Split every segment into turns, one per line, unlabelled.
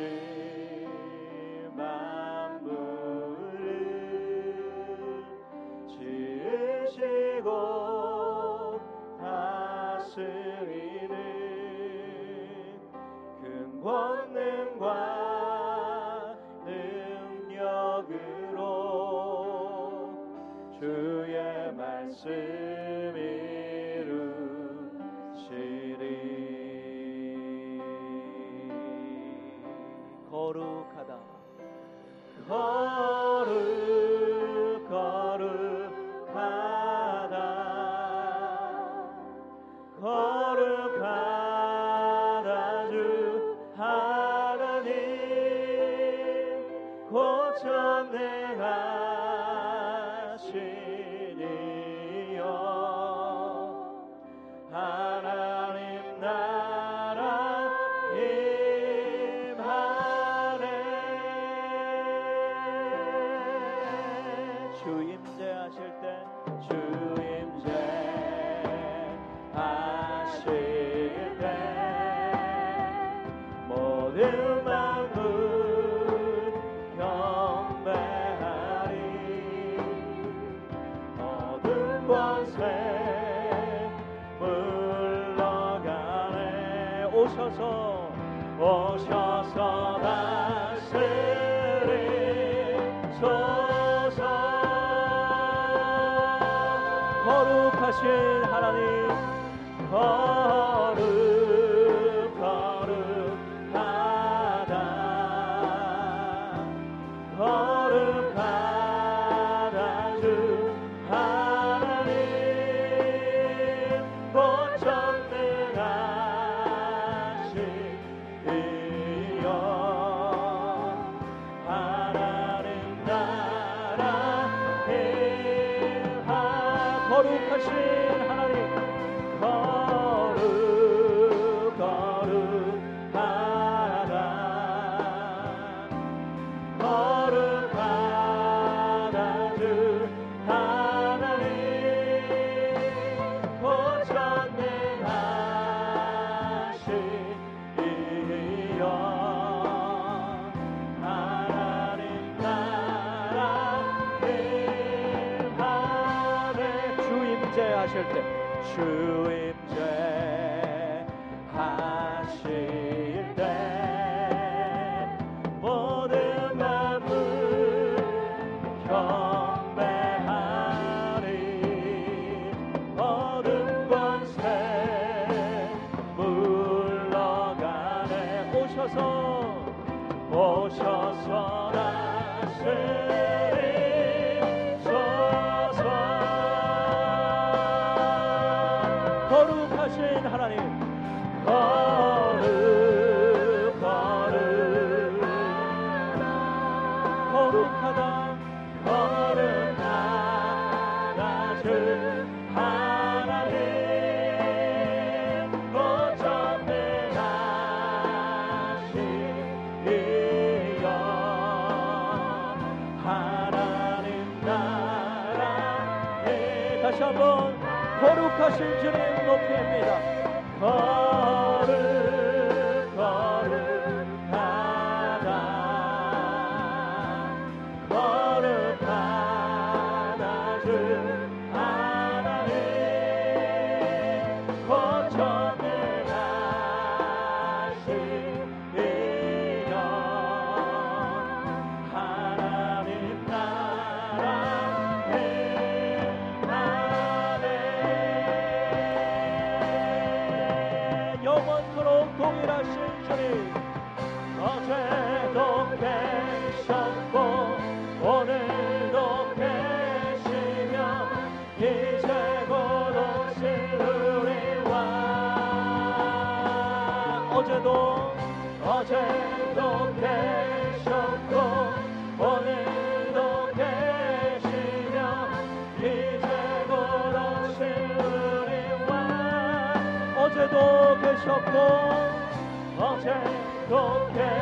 day. 전에 나
거룩하신 하나님
거룩
선하신
계셨고 어제도 계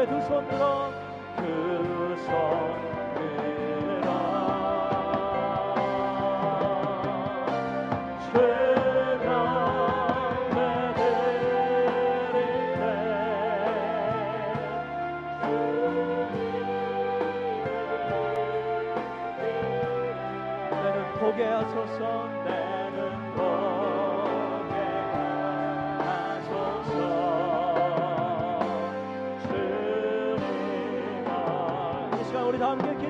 함께 두 손 들어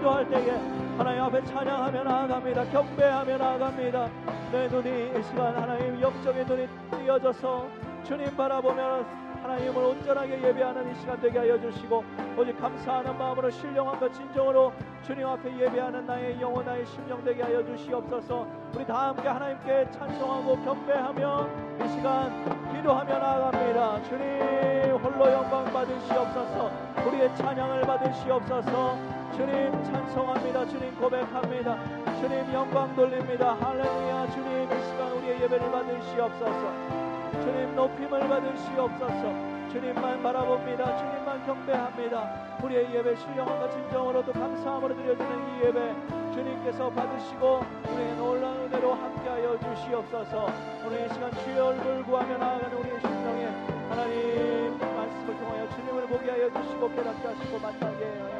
기도할 때에 하나님 앞에 찬양하며 나아갑니다. 경배하며 나아갑니다. 내 눈이 이 시간 하나님 영적인 눈이 뜨여져서 주님 바라보며 하나님을 온전하게 예배하는 이 시간 되게 하여 주시고 오직 감사하는 마음으로 신령함과 진정으로 주님 앞에 예배하는 나의 영혼 나의 심령 되게 하여 주시옵소서 우리 다 함께 하나님께 찬송하고 경배하며 이 시간 기도하며 나아갑니다 주님 홀로 영광 받으시옵소서 우리의 찬양을 받으시옵소서 주님 찬송합니다. 주님 고백합니다. 주님 영광 돌립니다. 할렐루야. 주님 이 시간 우리의 예배를 받으시옵소서. 주님 높임을 받으시옵소서. 주님만 바라봅니다. 주님만 경배합니다. 우리의 예배 신령함과 진정으로도 감사함으로 드려지는 이 예배 주님께서 받으시고 우리의 놀라운 은혜로 함께하여 주시옵소서. 오늘 이 시간 주의 얼굴 구하며 나아가는 우리의 심령에 하나님 말씀을 통하여 주님을 보게 하여 주시고 깨닫게 하시고 만나게 하여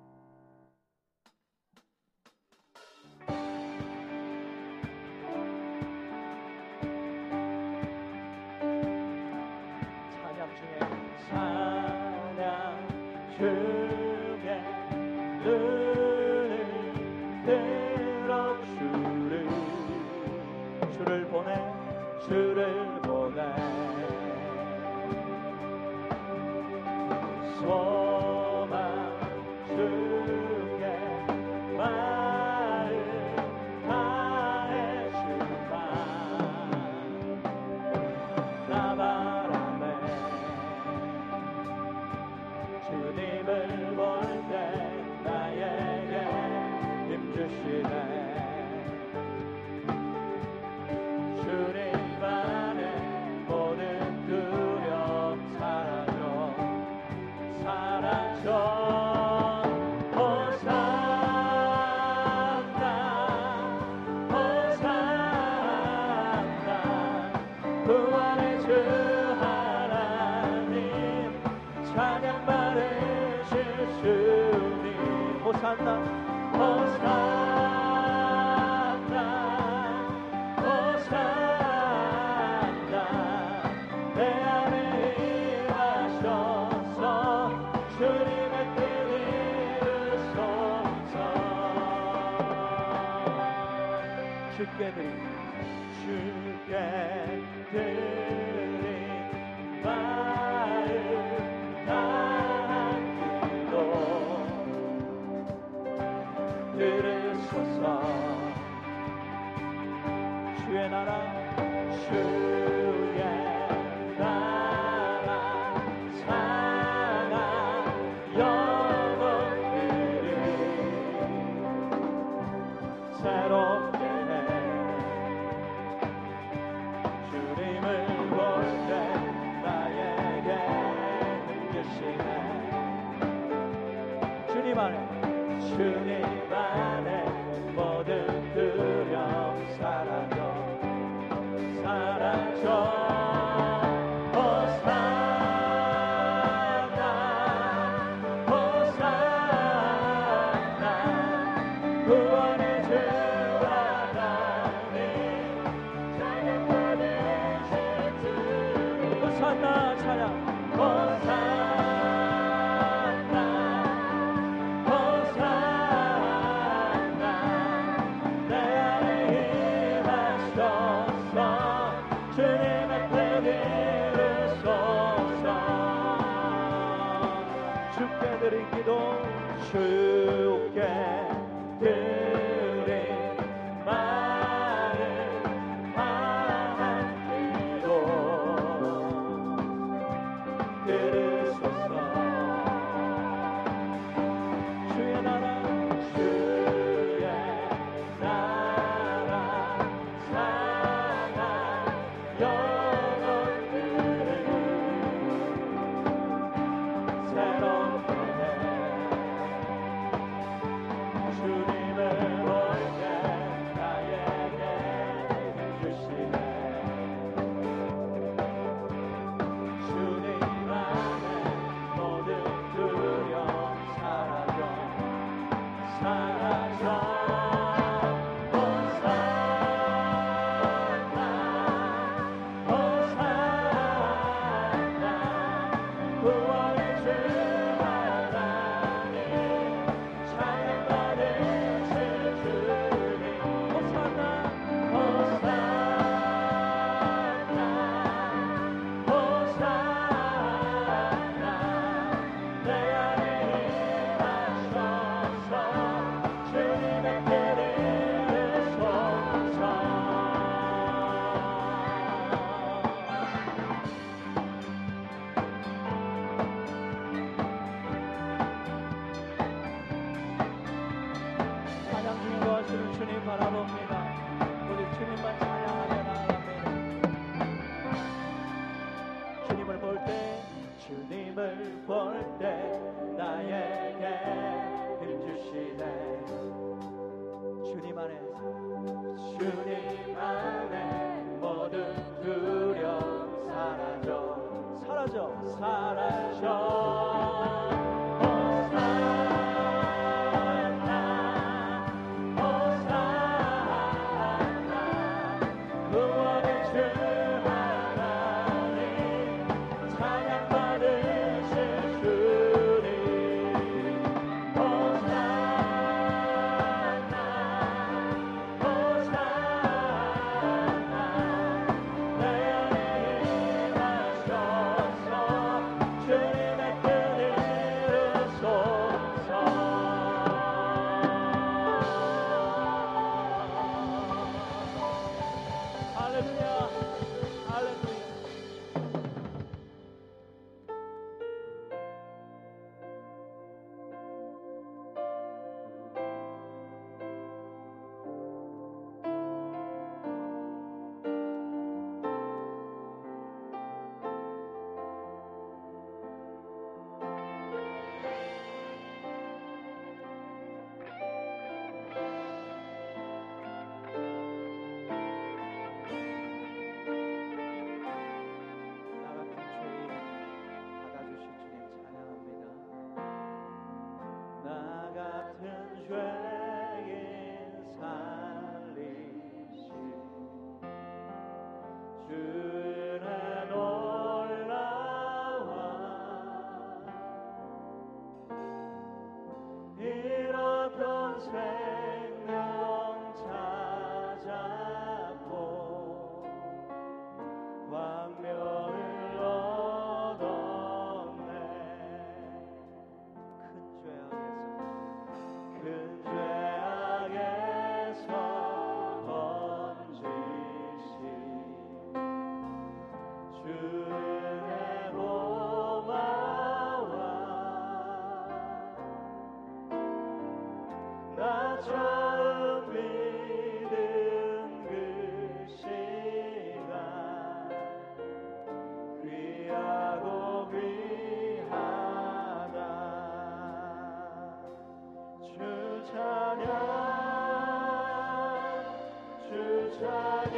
Most
High. time.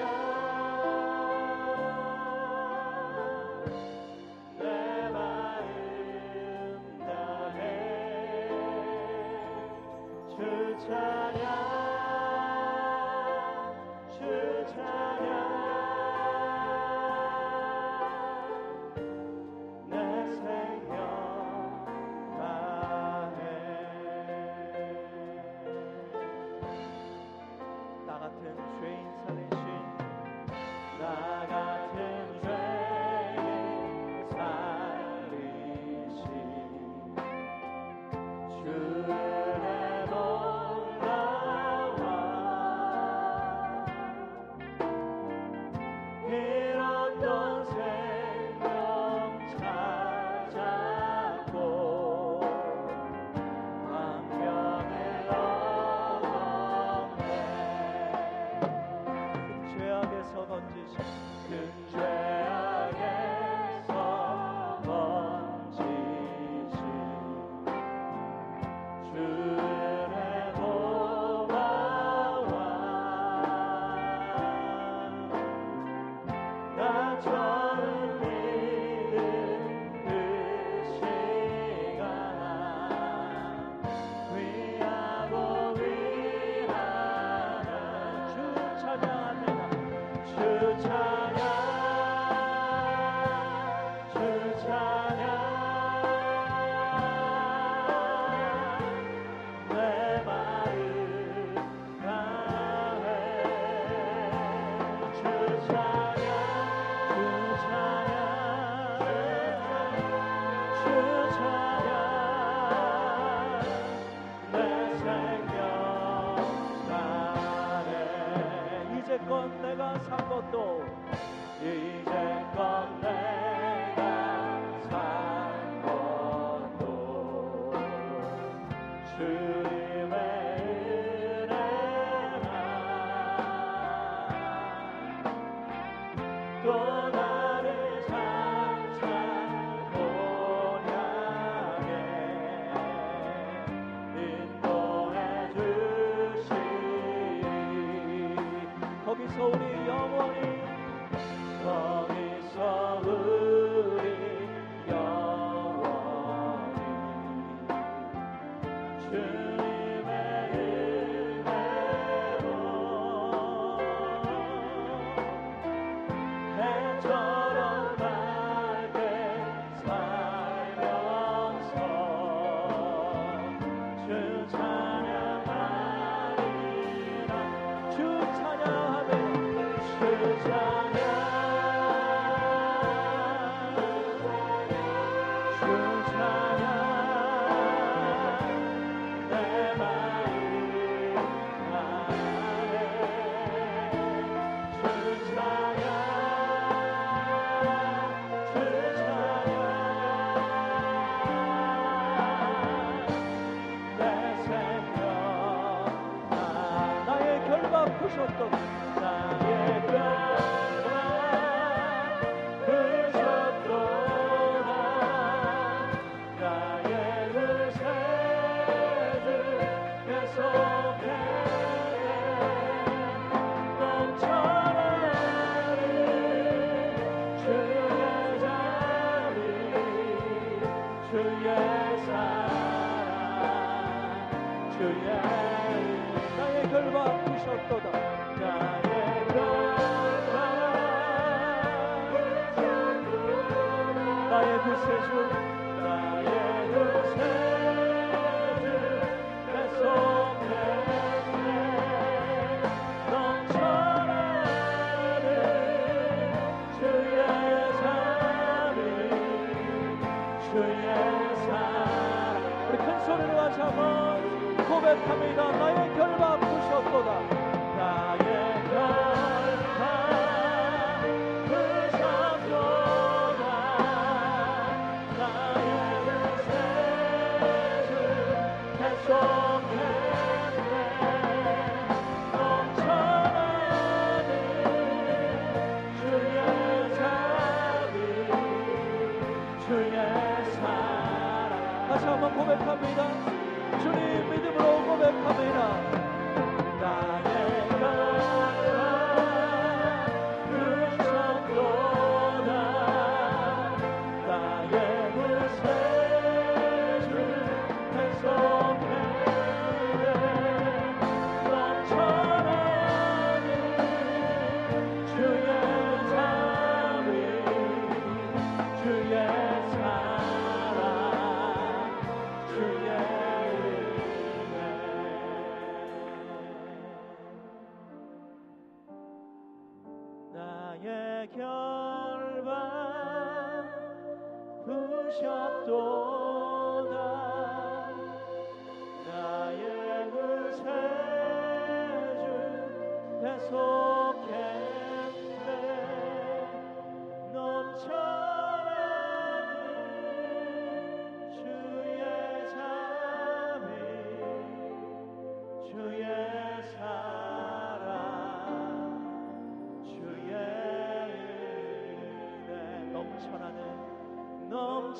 은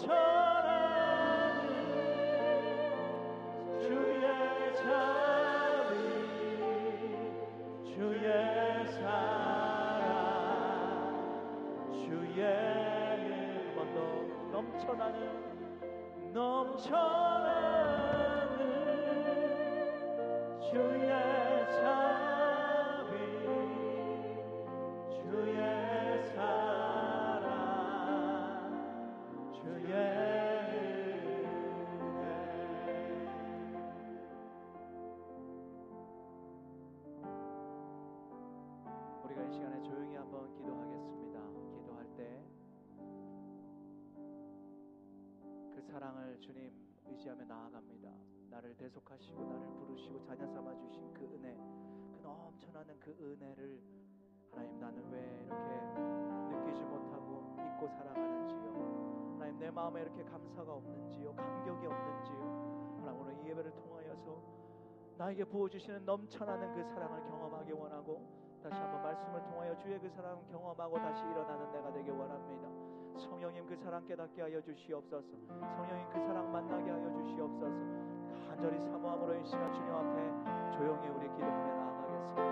넘
우리가 이 시간에 조용히 한번 기도하겠습니다. 기도할 때 그 사랑을 주님 의지하며 나아갑니다. 나를 대속하시고 나를 부르시고 자녀 삼아 주신 그 은혜, 그 넘쳐나는 그 은혜를 하나님 나는 왜 이렇게 느끼지 못하고 잊고 살아가는지요. 하나님 내 마음에 이렇게 감사가 없는지요, 감격이 없는지요. 하나님 오늘 이 예배를 통하여서 나에게 부어주시는 넘쳐나는 그 사랑을 경험하기 원하고 다시 한번 말씀을 통하여 주의 그 사랑 경험하고 다시 일어나는 내가 되기 원합니다. 성령님 그 사랑 깨닫게 하여 주시옵소서. 성령님 그 사랑 만나게 하여 주시옵소서. 간절히 사모함으로 이 시간 주님 앞에 조용히 우리 기도합니다.